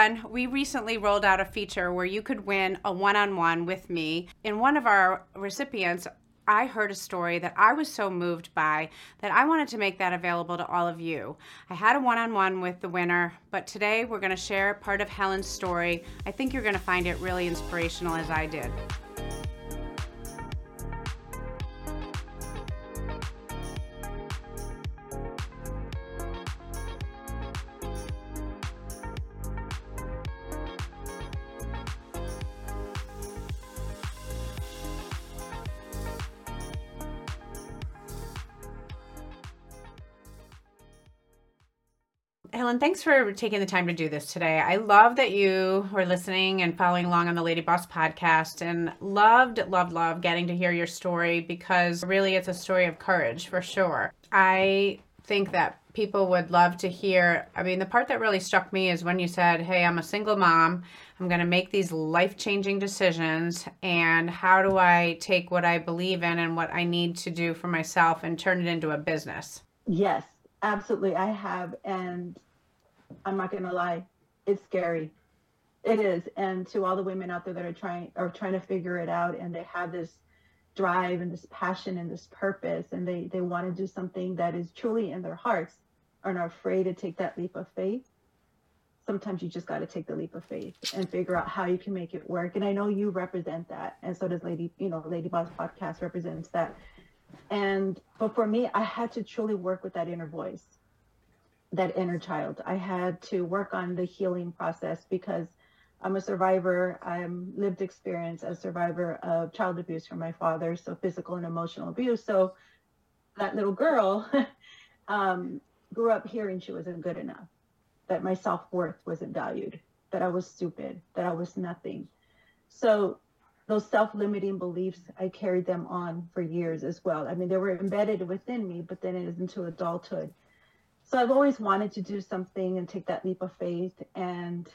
everyone. We recently rolled out a feature where you could win a one on one with me. In one of our recipients, I heard a story that I was so moved by that I wanted to make that available to all of you. I had a one on one with the winner, but today we're going to share part of Helen's story. I think you're going to find it really inspirational as I did. Helen, thanks for taking the time to do this today. I love that you were listening and following along on the Lady Boss podcast and loved, loved, loved getting to hear your story because really it's a story of courage for sure. I think that people would love to hear. I mean, the part that really struck me is when you said, Hey, I'm a single mom. I'm going to make these life changing decisions. And how do I take what I believe in and what I need to do for myself and turn it into a business? Yes, absolutely. I have. And I'm not gonna lie, it's scary. It is. And to all the women out there that are trying are trying to figure it out and they have this drive and this passion and this purpose and they, they want to do something that is truly in their hearts and are afraid to take that leap of faith. Sometimes you just got to take the leap of faith and figure out how you can make it work. And I know you represent that. And so does Lady, you know, Lady Boss podcast represents that. And but for me, I had to truly work with that inner voice that inner child. I had to work on the healing process because I'm a survivor. I'm lived experience as a survivor of child abuse from my father, so physical and emotional abuse. So that little girl um, grew up hearing she wasn't good enough, that my self worth wasn't valued, that I was stupid, that I was nothing. So those self limiting beliefs, I carried them on for years as well. I mean, they were embedded within me, but then it is into adulthood so I've always wanted to do something and take that leap of faith and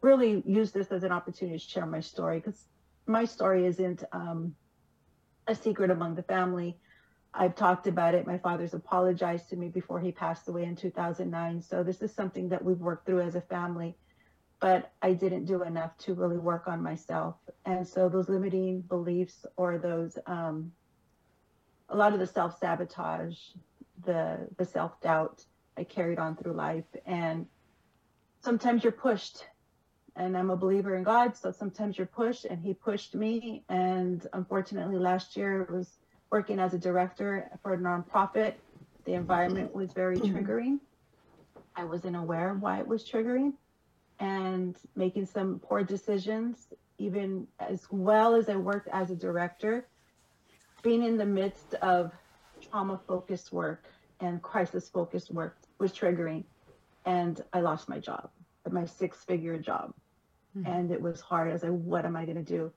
really use this as an opportunity to share my story because my story isn't um, a secret among the family. I've talked about it. My father's apologized to me before he passed away in 2009. So this is something that we've worked through as a family, but I didn't do enough to really work on myself. And so those limiting beliefs or those, um, a lot of the self sabotage, the the self doubt, I carried on through life. And sometimes you're pushed. And I'm a believer in God. So sometimes you're pushed, and He pushed me. And unfortunately, last year I was working as a director for a nonprofit. The environment was very mm-hmm. triggering. I wasn't aware of why it was triggering and making some poor decisions, even as well as I worked as a director, being in the midst of trauma focused work and crisis focused work was triggering and I lost my job, my six figure job. Mm-hmm. And it was hard. I was like, what am I going to do?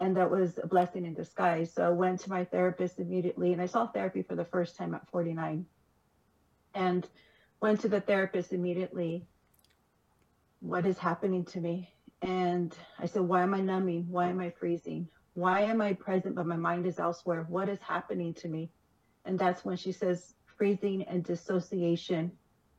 And that was a blessing in disguise. So I went to my therapist immediately and I saw therapy for the first time at 49 and went to the therapist immediately. What is happening to me? And I said, why am I numbing? Why am I freezing? Why am I present, but my mind is elsewhere? What is happening to me? And that's when she says, freezing, and dissociation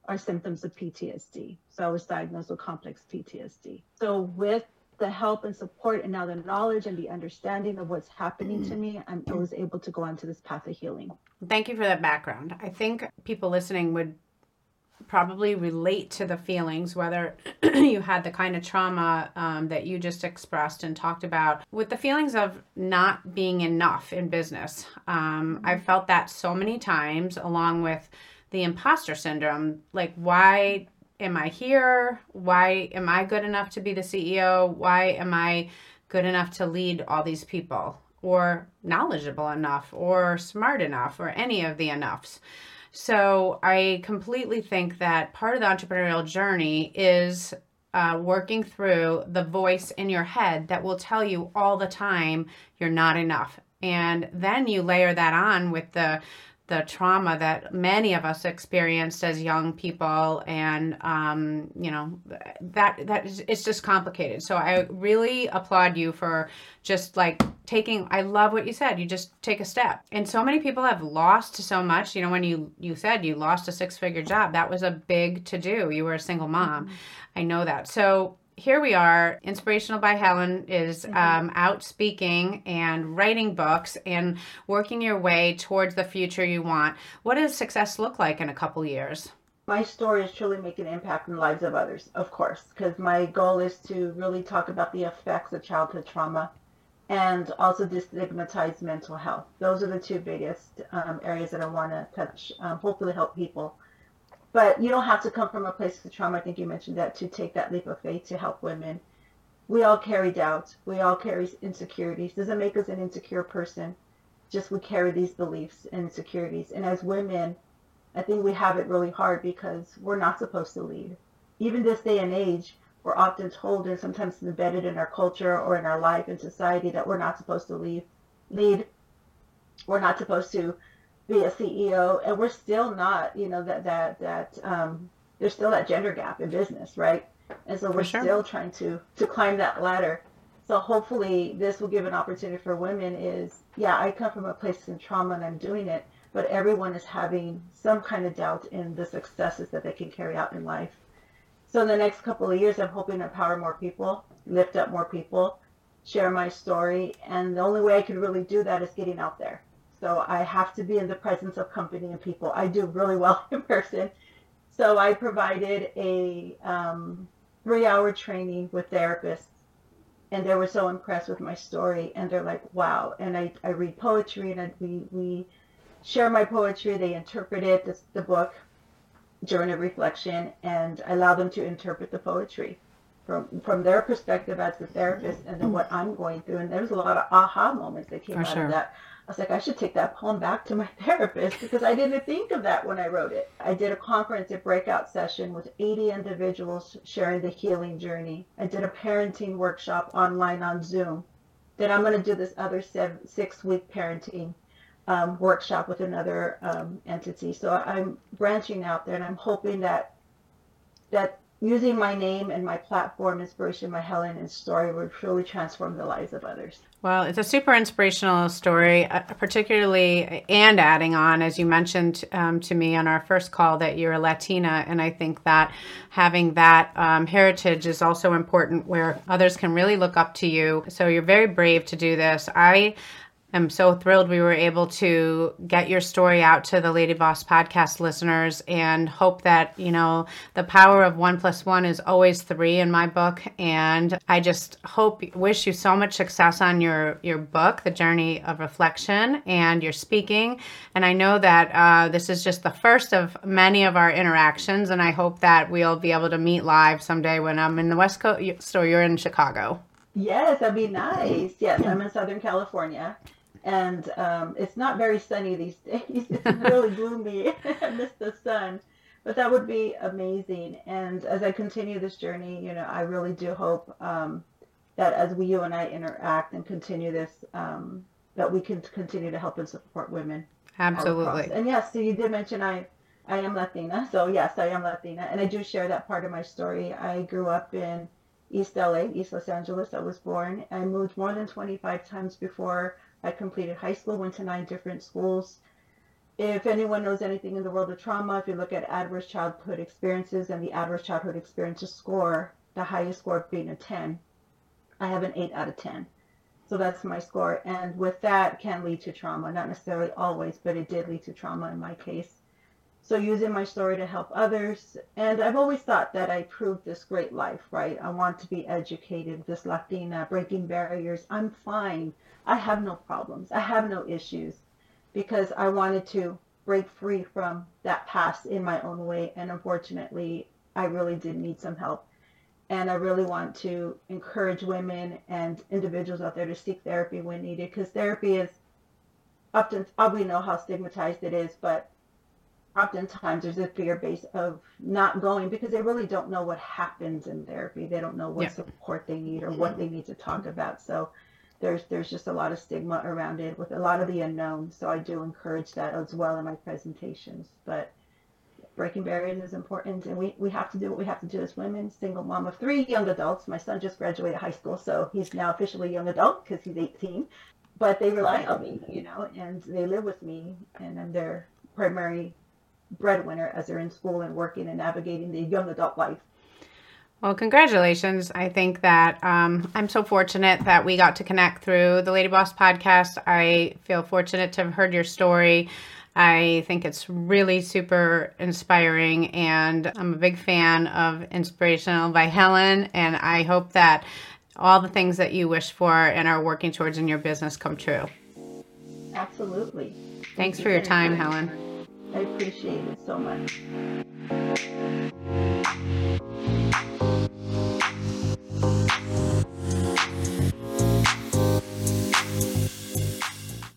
are symptoms of PTSD. So I was diagnosed with complex PTSD. So with the help and support and now the knowledge and the understanding of what's happening to me, I'm, I was able to go on to this path of healing. Thank you for that background. I think people listening would probably relate to the feelings, whether you had the kind of trauma um, that you just expressed and talked about, with the feelings of not being enough in business. Um, I've felt that so many times, along with the imposter syndrome. Like, why am I here? Why am I good enough to be the CEO? Why am I good enough to lead all these people? Or knowledgeable enough, or smart enough, or any of the enoughs. So I completely think that part of the entrepreneurial journey is uh, working through the voice in your head that will tell you all the time you're not enough. And then you layer that on with the the trauma that many of us experienced as young people and um, you know that that is it's just complicated. So i really applaud you for just like taking i love what you said. You just take a step. And so many people have lost so much. You know when you you said you lost a six figure job that was a big to do you were a single mom. Mm-hmm. i know that. So here we are. Inspirational by Helen is mm-hmm. um, out speaking and writing books and working your way towards the future you want. What does success look like in a couple years? My story is truly making an impact in the lives of others, of course, because my goal is to really talk about the effects of childhood trauma and also destigmatize mental health. Those are the two biggest um, areas that I want to touch, um, hopefully help people but you don't have to come from a place of trauma. I think you mentioned that to take that leap of faith to help women. We all carry doubts. We all carry insecurities. Doesn't make us an insecure person. Just we carry these beliefs and insecurities. And as women, I think we have it really hard because we're not supposed to lead. Even this day and age, we're often told and sometimes embedded in our culture or in our life and society that we're not supposed to lead. Lead. We're not supposed to be a CEO, and we're still not, you know, that that that um, there's still that gender gap in business, right? And so we're sure. still trying to to climb that ladder. So hopefully this will give an opportunity for women. Is yeah, I come from a place in trauma and I'm doing it, but everyone is having some kind of doubt in the successes that they can carry out in life. So in the next couple of years, I'm hoping to empower more people, lift up more people, share my story, and the only way I can really do that is getting out there so I have to be in the presence of company and people. I do really well in person. So I provided a um, three-hour training with therapists, and they were so impressed with my story, and they're like, "Wow!" And I, I read poetry, and I, we we share my poetry. They interpret it, the, the book, Journey of Reflection, and I allow them to interpret the poetry from from their perspective as the therapist, and then what I'm going through. And there was a lot of aha moments that came For out sure. of that. I was like, I should take that poem back to my therapist because I didn't think of that when I wrote it. I did a conference, a breakout session with 80 individuals sharing the healing journey. I did a parenting workshop online on Zoom. Then I'm going to do this other seven, six week parenting um, workshop with another um, entity. So I'm branching out there and I'm hoping that that using my name and my platform, Inspiration by Helen and story, would truly transform the lives of others. Well, it's a super inspirational story, uh, particularly, and adding on, as you mentioned um, to me on our first call, that you're a Latina. And I think that having that um, heritage is also important where others can really look up to you. So you're very brave to do this. I I'm so thrilled we were able to get your story out to the Lady Boss podcast listeners and hope that, you know, the power of one plus one is always three in my book. And I just hope, wish you so much success on your, your book, The Journey of Reflection, and your speaking. And I know that uh, this is just the first of many of our interactions. And I hope that we'll be able to meet live someday when I'm in the West Coast or you're in Chicago. Yes, that'd be nice. Yes, I'm in Southern California and um, it's not very sunny these days. It's really gloomy. I miss the sun, but that would be amazing. And as I continue this journey, you know, I really do hope um, that as we, you and I interact and continue this, um, that we can continue to help and support women. Absolutely. And yes, so you did mention I, I am Latina. So yes, I am Latina, and I do share that part of my story. I grew up in East LA, East Los Angeles. I was born. I moved more than 25 times before I completed high school, went to nine different schools. If anyone knows anything in the world of trauma, if you look at adverse childhood experiences and the adverse childhood experiences score, the highest score being a 10, I have an 8 out of 10. So that's my score. And with that can lead to trauma, not necessarily always, but it did lead to trauma in my case. So using my story to help others. And I've always thought that I proved this great life, right? I want to be educated, this Latina, breaking barriers. I'm fine. I have no problems. I have no issues because I wanted to break free from that past in my own way. And unfortunately, I really did need some help. And I really want to encourage women and individuals out there to seek therapy when needed because therapy is often, we know how stigmatized it is, but oftentimes there's a fear base of not going because they really don't know what happens in therapy. They don't know what yeah. support they need or what they need to talk about. So there's there's just a lot of stigma around it with a lot of the unknown. So I do encourage that as well in my presentations. But breaking barriers is important, and we, we have to do what we have to do as women. Single mom of three young adults. My son just graduated high school, so he's now officially a young adult because he's 18. But they rely on me, you know, and they live with me, and I'm their primary breadwinner as they're in school and working and navigating the young adult life. Well, congratulations. I think that um, I'm so fortunate that we got to connect through the Lady Boss podcast. I feel fortunate to have heard your story. I think it's really super inspiring, and I'm a big fan of Inspirational by Helen. And I hope that all the things that you wish for and are working towards in your business come true. Absolutely. Thanks for your time, Helen. I appreciate it so much.